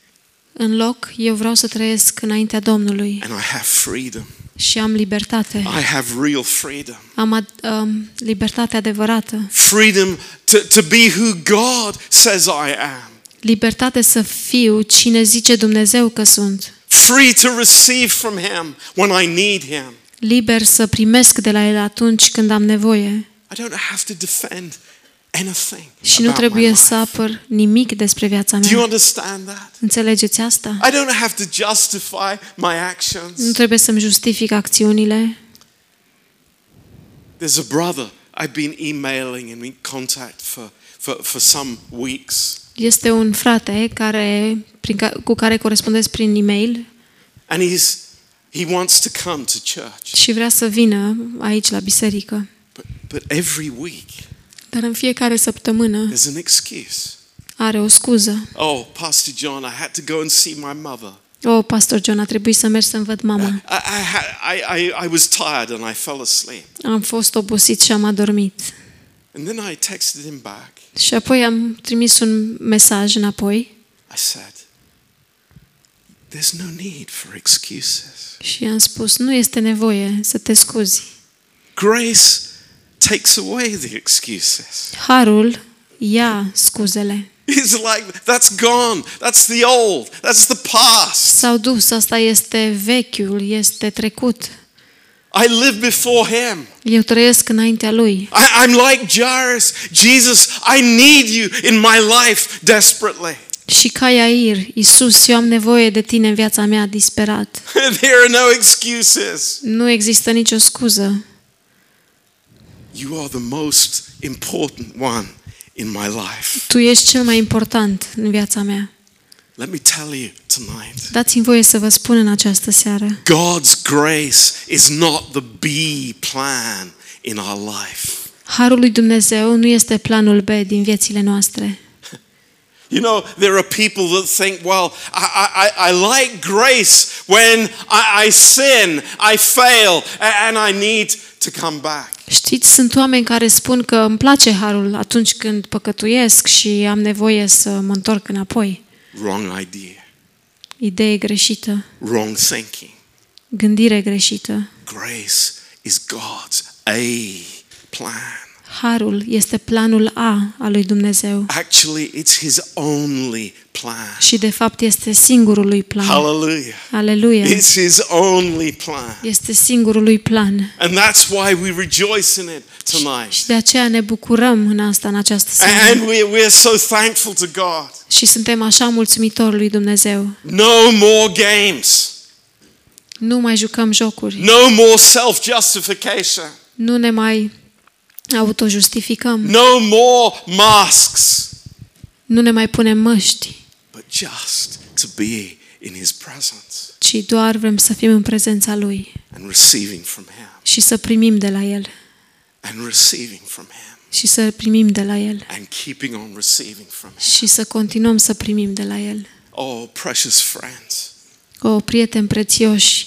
Speaker 2: În loc, eu vreau să trăiesc înaintea Domnului
Speaker 1: and I have freedom.
Speaker 2: și am libertate.
Speaker 1: I have real freedom.
Speaker 2: Am ad- um, libertate adevărată.
Speaker 1: Freedom to, to be who God says I am.
Speaker 2: Libertate să fiu cine zice Dumnezeu că sunt.
Speaker 1: Free to receive from Him when I need Him.
Speaker 2: Liber să primesc de la El atunci când am nevoie.
Speaker 1: I don't have to defend anything.
Speaker 2: Și nu
Speaker 1: about my
Speaker 2: trebuie
Speaker 1: life.
Speaker 2: să apăr nimic despre viața
Speaker 1: Do you
Speaker 2: mea.
Speaker 1: understand that?
Speaker 2: Înțelegeți asta?
Speaker 1: I don't have to justify my actions.
Speaker 2: Nu trebuie să-mi justific acțiunile.
Speaker 1: There's a brother I've been emailing and in contact for, for, for some weeks.
Speaker 2: Este un frate care, prin ca, cu care corespundesc prin e-mail
Speaker 1: And he's, he wants to come to church.
Speaker 2: și vrea să vină aici la biserică.
Speaker 1: But, but every week
Speaker 2: Dar în fiecare săptămână
Speaker 1: there's an excuse.
Speaker 2: are o scuză.
Speaker 1: Oh, Pastor John, I had to go and see my mother.
Speaker 2: O, pastor John, a trebuit să merg să-mi văd mama.
Speaker 1: I, I, had- I, I, I was tired and I fell asleep.
Speaker 2: Am fost obosit și am adormit.
Speaker 1: And then I texted him back.
Speaker 2: Și apoi am trimis un mesaj înapoi
Speaker 1: I said, There's no need for excuses.
Speaker 2: și am spus, nu este nevoie să te scuzi.
Speaker 1: Grace takes away the excuses.
Speaker 2: Harul ia scuzele.
Speaker 1: It's like, that's gone. That's the old. That's the past.
Speaker 2: S-au dus, asta este vechiul, este trecut.
Speaker 1: I live before him.
Speaker 2: Eu trăiesc înaintea lui.
Speaker 1: I, I'm like Jairus. Jesus, I need you in my life desperately.
Speaker 2: Și ca Iair, Iisus, eu am nevoie de tine în viața mea disperat. (laughs)
Speaker 1: there are no excuses.
Speaker 2: Nu există nicio scuză.
Speaker 1: You are the most important one in my life.
Speaker 2: Tu ești cel mai important în viața mea.
Speaker 1: Let me tell you tonight.
Speaker 2: Dați-mi voie să vă spun în această seară.
Speaker 1: God's grace is not the B plan in our life.
Speaker 2: Harul lui Dumnezeu nu este planul B din viețile noastre.
Speaker 1: You know, there are people that think, well, I, I, I like grace when I, I sin, I fail, a- and I need to come back.
Speaker 2: Știți, sunt oameni care spun că îmi place harul atunci când păcătuiesc și am nevoie să mă întorc înapoi.
Speaker 1: Wrong idea,
Speaker 2: Idee greșită,
Speaker 1: wrong thinking.
Speaker 2: gândire greșită.
Speaker 1: Grace is God's A plan.
Speaker 2: Harul este planul A al lui Dumnezeu
Speaker 1: Actually, it's His only plan.
Speaker 2: și de fapt este singurul lui plan.
Speaker 1: Hallelujah.
Speaker 2: Aleluia!
Speaker 1: It's His only plan.
Speaker 2: Este singurul lui plan.
Speaker 1: And that's why we rejoice in it tonight.
Speaker 2: Și de aceea ne bucurăm în asta, în această seară.
Speaker 1: And we, we're so thankful to God.
Speaker 2: Și suntem așa mulțumitori lui Dumnezeu.
Speaker 1: No more games.
Speaker 2: Nu mai jucăm jocuri.
Speaker 1: No more self justification.
Speaker 2: Nu ne mai autojustificăm.
Speaker 1: No more masks.
Speaker 2: Nu ne mai punem măști,
Speaker 1: But just to be in His presence
Speaker 2: ci doar vrem să fim în prezența Lui
Speaker 1: and receiving from Him.
Speaker 2: și să primim de la El.
Speaker 1: And receiving from Him.
Speaker 2: Și să primim de la El.
Speaker 1: And keeping on receiving from Him.
Speaker 2: Și să continuăm să primim de la El.
Speaker 1: Oh, precious friends.
Speaker 2: O, prieteni prețioși,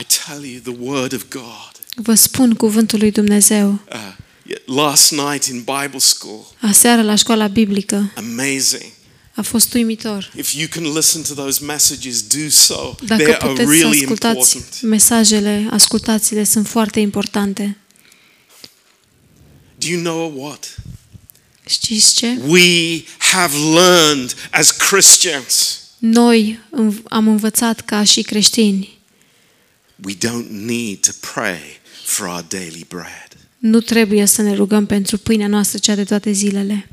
Speaker 1: I tell you, the Word of God.
Speaker 2: vă spun cuvântul lui Dumnezeu.
Speaker 1: Uh, yeah, last night in Bible school,
Speaker 2: Aseară la școala biblică
Speaker 1: amazing.
Speaker 2: a fost uimitor.
Speaker 1: If you can listen to those messages, do so.
Speaker 2: Dacă
Speaker 1: they are
Speaker 2: puteți să
Speaker 1: really
Speaker 2: ascultați
Speaker 1: important.
Speaker 2: mesajele, ascultați-le, sunt foarte importante.
Speaker 1: Do you know what?
Speaker 2: Știți ce?
Speaker 1: We have learned as Christians.
Speaker 2: Noi înv- am învățat ca și creștini.
Speaker 1: We don't need to pray for our daily bread.
Speaker 2: Nu trebuie să ne rugăm pentru pâinea noastră cea de toate zilele.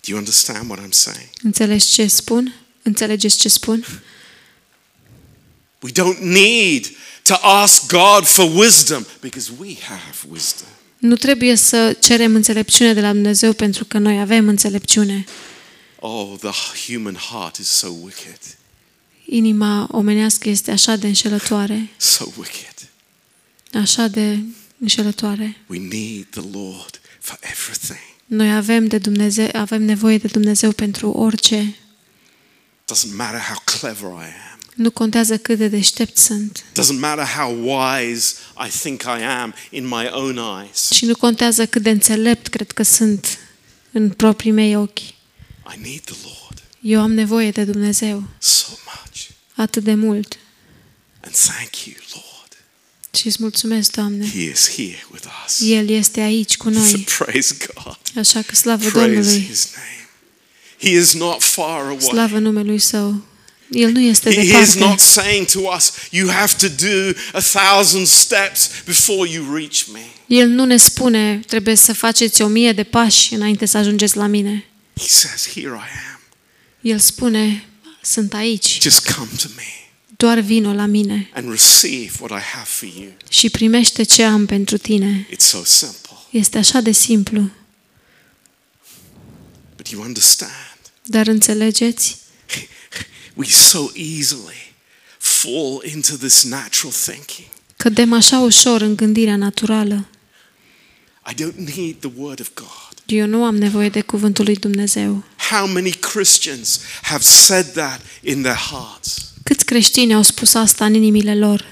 Speaker 1: Do you understand what I'm saying?
Speaker 2: Înțelegi ce spun? Înțelegeți ce spun?
Speaker 1: We don't need to ask God for wisdom because we have wisdom.
Speaker 2: Nu trebuie să cerem înțelepciune de la Dumnezeu pentru că noi avem înțelepciune.
Speaker 1: Oh, the human heart is so wicked.
Speaker 2: Inima omenească este așa de înșelătoare,
Speaker 1: So wicked.
Speaker 2: așa de înșelătoare.
Speaker 1: We need the Lord for everything.
Speaker 2: Noi avem, de Dumnezeu, avem nevoie de Dumnezeu pentru orice.
Speaker 1: Doesn't matter how clever I am.
Speaker 2: Nu contează cât de deștept sunt.
Speaker 1: Doesn't matter how wise I think I am in my own eyes.
Speaker 2: Și nu contează cât de înțelept cred că sunt în proprii mei ochi.
Speaker 1: I need the Lord
Speaker 2: Eu am nevoie de Dumnezeu
Speaker 1: so much.
Speaker 2: atât de mult.
Speaker 1: And thank you, Lord.
Speaker 2: Și îți mulțumesc, Doamne.
Speaker 1: He is here with us.
Speaker 2: El este aici cu
Speaker 1: So
Speaker 2: noi. (laughs)
Speaker 1: praise God.
Speaker 2: Așa că slavă
Speaker 1: Praise
Speaker 2: Domnului.
Speaker 1: his name. He is not far away.
Speaker 2: Slavă numelui Său. El nu este
Speaker 1: He is
Speaker 2: departe.
Speaker 1: not saying to us, you have to do a thousand steps before you reach me.
Speaker 2: El nu ne spune, trebuie să faceți o mie de pași înainte să ajungeți la mine.
Speaker 1: He says, here I am.
Speaker 2: El spune, sunt aici,
Speaker 1: Just come to me
Speaker 2: doar vino la mine
Speaker 1: and receive what I have for you.
Speaker 2: și primește ce am pentru tine.
Speaker 1: It's so simple.
Speaker 2: Este așa de simplu,
Speaker 1: But you understand,
Speaker 2: dar înțelegeți? (laughs)
Speaker 1: we so easily fall into this natural thinking.
Speaker 2: Cădem așa ușor în gândirea naturală.
Speaker 1: I don't need the word of God.
Speaker 2: Eu nu am nevoie de cuvântul lui Dumnezeu.
Speaker 1: How many Christians have said that in their hearts?
Speaker 2: Câți creștini au spus asta în inimile lor?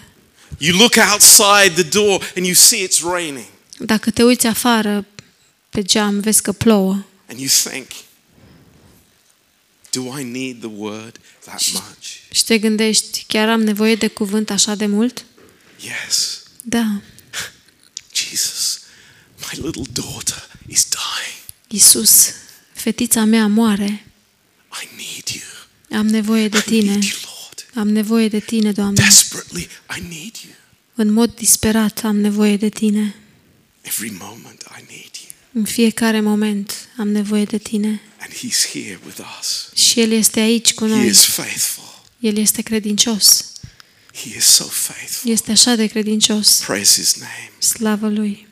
Speaker 1: You look outside the door and you see it's raining,
Speaker 2: Dacă te uiți afară pe geam, vezi că plouă
Speaker 1: and you think, Do I need the word that much?
Speaker 2: și te gândești, chiar am nevoie de cuvânt așa de mult?
Speaker 1: Yes.
Speaker 2: Da. (laughs)
Speaker 1: Jesus, my little daughter is dying.
Speaker 2: Iisus, fetița mea moare.
Speaker 1: I need you.
Speaker 2: Am nevoie de
Speaker 1: I
Speaker 2: tine.
Speaker 1: need you, Lord.
Speaker 2: Am nevoie de tine, Doamne.
Speaker 1: Desperately, I need you.
Speaker 2: În mod disperat am nevoie de tine.
Speaker 1: Every moment, I need you.
Speaker 2: În fiecare moment am nevoie de tine.
Speaker 1: And He's here with us.
Speaker 2: Și El este aici cu
Speaker 1: He
Speaker 2: noi.
Speaker 1: is faithful.
Speaker 2: El este credincios.
Speaker 1: He is so faithful.
Speaker 2: Este așa de credincios.
Speaker 1: Praise His name.
Speaker 2: Slavă Lui.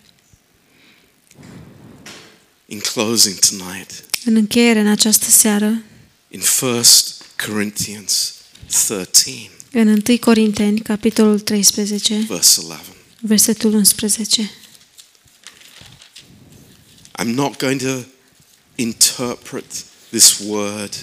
Speaker 1: In closing tonight,
Speaker 2: În încheiere în această seară,
Speaker 1: in 1 Corinthians 13,
Speaker 2: în 1 Corinteni, capitolul 13,
Speaker 1: verse 11.
Speaker 2: versetul 11.
Speaker 1: I'm not going to interpret this word.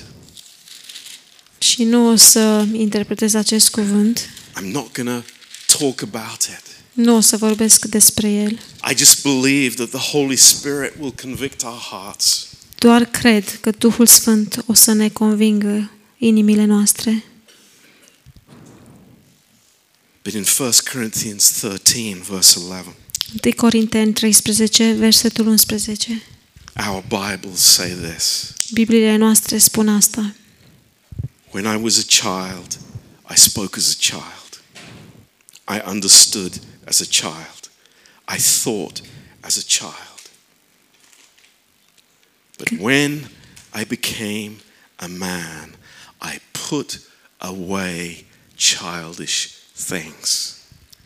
Speaker 2: Și nu o să interpretez acest cuvânt,
Speaker 1: I'm not going to talk about it.
Speaker 2: nu o să vorbesc despre el,
Speaker 1: I just believe that the Holy Spirit will convict our hearts.
Speaker 2: doar cred că Duhul Sfânt o să ne convingă inimile noastre.
Speaker 1: But in 1 Corinthians 13, verse 11,
Speaker 2: 1 Corinteni 13, versetul 11.
Speaker 1: our Bibles say this
Speaker 2: Bibliile noastre spun asta.
Speaker 1: When I was a child, I spoke as a child. I understood as a child. I thought as a child. But when I became a man, I put away childish things.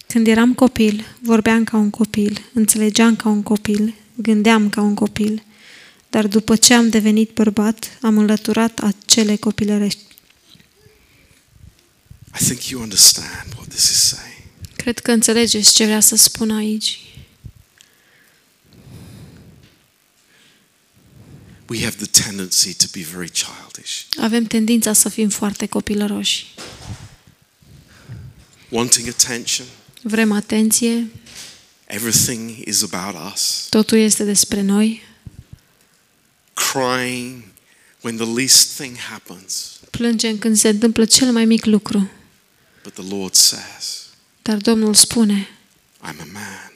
Speaker 2: Când eram copil, vorbeam ca un copil, înțelegeam ca un copil, gândeam ca un copil, dar după ce am devenit bărbat, am înlăturat acele copilărești.
Speaker 1: I think you understand what this is saying.
Speaker 2: Cred că înțelegeți ce vrea să spun aici.
Speaker 1: We have the tendency to be very childish,
Speaker 2: Avem tendința să fim foarte copilăroși.
Speaker 1: Wanting attention.
Speaker 2: Vrem atenție,
Speaker 1: Everything is about us.
Speaker 2: totul este despre noi,
Speaker 1: Crying when the least thing happens.
Speaker 2: plângem când se întâmplă cel mai mic lucru.
Speaker 1: But the Lord says,
Speaker 2: Dar Domnul spune,
Speaker 1: I'm a man.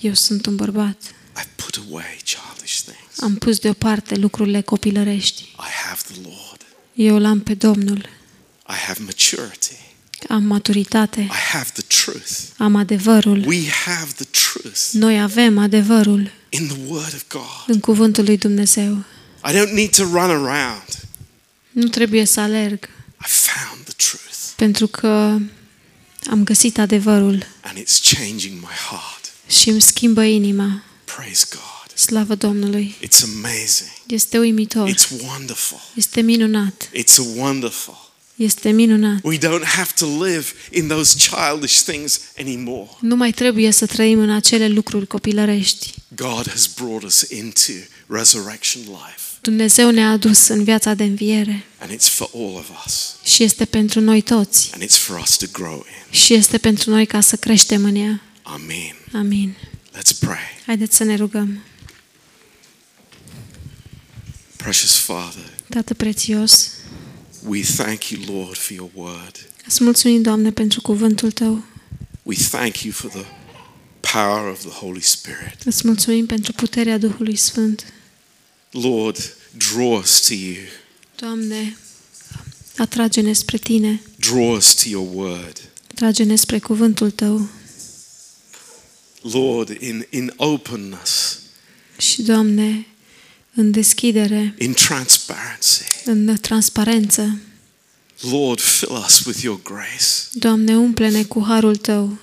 Speaker 2: eu sunt un bărbat.
Speaker 1: I've put away childish things.
Speaker 2: Am pus deoparte lucrurile copilărești.
Speaker 1: I have the Lord.
Speaker 2: Eu l-am pe Domnul.
Speaker 1: I have maturity.
Speaker 2: Am maturitate.
Speaker 1: I have the truth.
Speaker 2: Am adevărul.
Speaker 1: We have the truth
Speaker 2: Noi avem adevărul
Speaker 1: in the Word of God.
Speaker 2: în cuvântul lui Dumnezeu.
Speaker 1: I don't need to run around.
Speaker 2: Nu trebuie să alerg,
Speaker 1: I found the truth
Speaker 2: pentru că am găsit adevărul
Speaker 1: and it's changing my heart.
Speaker 2: și îmi schimbă inima.
Speaker 1: Praise God.
Speaker 2: Slavă Domnului!
Speaker 1: It's amazing.
Speaker 2: Este uimitor.
Speaker 1: It's wonderful.
Speaker 2: Este minunat.
Speaker 1: It's a wonderful.
Speaker 2: Este minunat.
Speaker 1: We don't have to live in those childish things anymore.
Speaker 2: Nu mai trebuie să trăim în acele lucruri copilărești.
Speaker 1: God has brought us into resurrection life,
Speaker 2: Dumnezeu ne-a adus în viața de înviere
Speaker 1: and it's for all of us,
Speaker 2: și este pentru noi toți
Speaker 1: and it's for us to grow in.
Speaker 2: și este pentru noi ca să creștem în ea.
Speaker 1: Amen.
Speaker 2: Amin.
Speaker 1: Let's pray.
Speaker 2: Haideți să ne rugăm.
Speaker 1: Precious Father,
Speaker 2: Tată prețios,
Speaker 1: we thank you, Lord, for your word.
Speaker 2: îți mulțumim, Doamne, pentru cuvântul Tău.
Speaker 1: We thank you for the power of the Holy Spirit.
Speaker 2: Îți mulțumim pentru puterea Duhului Sfânt.
Speaker 1: Lord, draw us to you.
Speaker 2: Doamne, atrage-ne spre Tine,
Speaker 1: Draw us to your word.
Speaker 2: atrage-ne spre cuvântul Tău
Speaker 1: Lord, in, in openness,
Speaker 2: și, Doamne, în deschidere,
Speaker 1: in transparency.
Speaker 2: în transparență.
Speaker 1: Lord, fill us with your grace.
Speaker 2: Doamne, umple-ne cu harul Tău.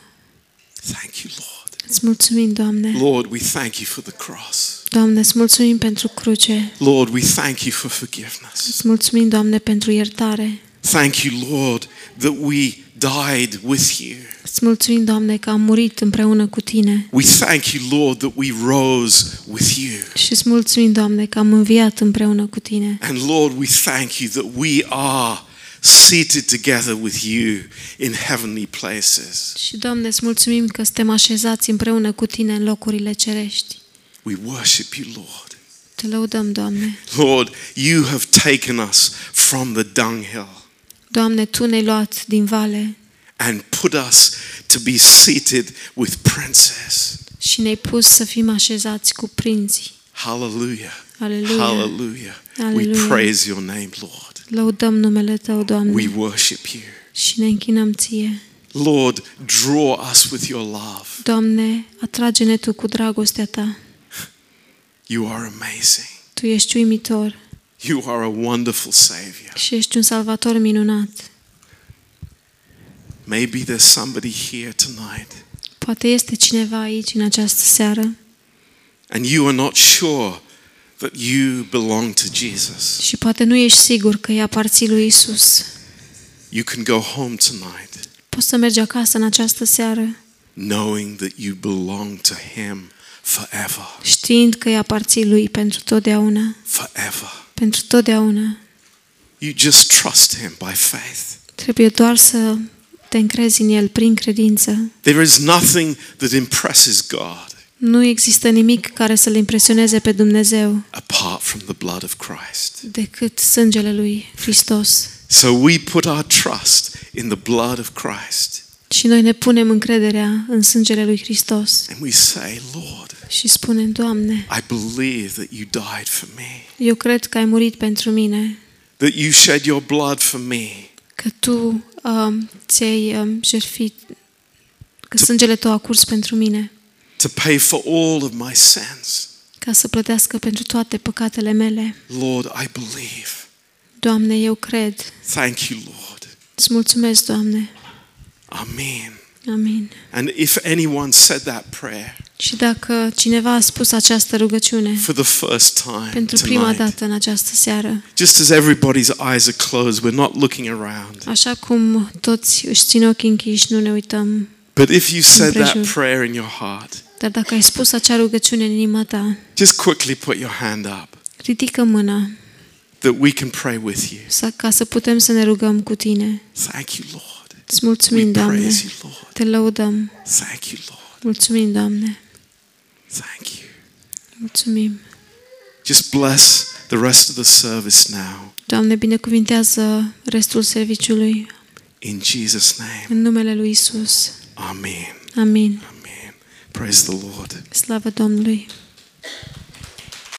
Speaker 1: Thank you, Lord.
Speaker 2: Îți mulțumim, Doamne.
Speaker 1: Lord, we thank you for the cross.
Speaker 2: Doamne, îți mulțumim pentru cruce.
Speaker 1: Lord, we thank you for forgiveness.
Speaker 2: Îți mulțumim, Doamne, pentru iertare.
Speaker 1: Thank you, Lord, that we died with you.
Speaker 2: Îți mulțumim, Doamne, că am murit împreună cu Tine.
Speaker 1: We thank you, Lord, that we rose with you.
Speaker 2: Și îți mulțumim, Doamne, că am înviat împreună cu Tine.
Speaker 1: And Lord, we thank you that we are seated together with you in heavenly places.
Speaker 2: Și, Doamne, îți mulțumim că suntem așezați împreună cu Tine în locurile cerești.
Speaker 1: We worship you, Lord.
Speaker 2: Te lăudăm, Doamne.
Speaker 1: Lord, you have taken us from the dunghill
Speaker 2: Doamne, Tu ne-ai luat din vale
Speaker 1: and put us to be seated with princes.
Speaker 2: și ne-ai pus să fim așezați cu prinții.
Speaker 1: Hallelujah.
Speaker 2: Aleluia.
Speaker 1: Hallelujah. We
Speaker 2: Hallelujah.
Speaker 1: praise your name, Lord.
Speaker 2: Lăudăm numele Tău,
Speaker 1: We
Speaker 2: Doamne,
Speaker 1: worship you.
Speaker 2: și ne închinăm Ție.
Speaker 1: Lord, draw us with your love.
Speaker 2: Doamne, atrage-ne Tu cu dragostea Ta.
Speaker 1: You are amazing.
Speaker 2: Tu ești uimitor
Speaker 1: You are a wonderful Savior.
Speaker 2: și ești un salvator minunat.
Speaker 1: Maybe there's somebody here tonight
Speaker 2: Poate este cineva aici în această seară
Speaker 1: and you are not sure that you belong to Jesus.
Speaker 2: și poate nu ești sigur că îi aparții lui Isus.
Speaker 1: You can go home tonight
Speaker 2: Poți să mergi acasă în această seară
Speaker 1: knowing that you belong to Him forever.
Speaker 2: știind că îi aparții lui pentru totdeauna.
Speaker 1: Forever.
Speaker 2: Pentru totdeauna.
Speaker 1: You just trust Him by faith.
Speaker 2: Trebuie doar să te încrezi în El prin credință.
Speaker 1: There is nothing that impresses God
Speaker 2: Nu există nimic care să-L impresioneze pe Dumnezeu
Speaker 1: apart from the blood of Christ.
Speaker 2: decât sângele lui Hristos.
Speaker 1: So we put our trust in the blood of Christ
Speaker 2: Și noi ne punem încrederea în sângele lui Hristos
Speaker 1: and we say, Lord,
Speaker 2: și spunem, Doamne,
Speaker 1: I believe that you died for me,
Speaker 2: eu cred că ai murit pentru mine,
Speaker 1: that you shed your blood for me,
Speaker 2: că Tu um, ți-ai um, jertfit, că sângele Tău a curs pentru mine,
Speaker 1: to pay for all of my sins.
Speaker 2: ca să plătească pentru toate păcatele mele.
Speaker 1: Lord, I believe.
Speaker 2: Doamne, eu cred.
Speaker 1: Thank you, Lord.
Speaker 2: Îți mulțumesc, Doamne.
Speaker 1: Amen.
Speaker 2: Amin.
Speaker 1: And if anyone said that prayer
Speaker 2: Și dacă cineva a spus această rugăciune
Speaker 1: for the first time
Speaker 2: pentru prima
Speaker 1: tonight,
Speaker 2: dată în această seară,
Speaker 1: just as everybody's eyes are closed, we're not looking around.
Speaker 2: așa cum toți își țin ochii închiși, nu ne uităm,
Speaker 1: But if you said that
Speaker 2: Împrejur.
Speaker 1: prayer in your heart,
Speaker 2: dar dacă ai spus acea rugăciune în inima ta,
Speaker 1: just quickly put your hand up
Speaker 2: ridică mâna
Speaker 1: that we can pray with you.
Speaker 2: să, ca să putem să ne rugăm cu tine.
Speaker 1: Thank you, Lord.
Speaker 2: Îți
Speaker 1: We
Speaker 2: mulțumim, Doamne.
Speaker 1: praise you, Lord.
Speaker 2: Te lăudăm.
Speaker 1: Thank you, Lord.
Speaker 2: Mulțumim, Doamne.
Speaker 1: Thank you.
Speaker 2: Mulțumim.
Speaker 1: Just bless the rest of the service now.
Speaker 2: Doamne, binecuvintează restul serviciului
Speaker 1: In Jesus' name.
Speaker 2: în numele lui Isus.
Speaker 1: Amen.
Speaker 2: Amin.
Speaker 1: Amen. Praise the Lord.
Speaker 2: Slavă Domnului.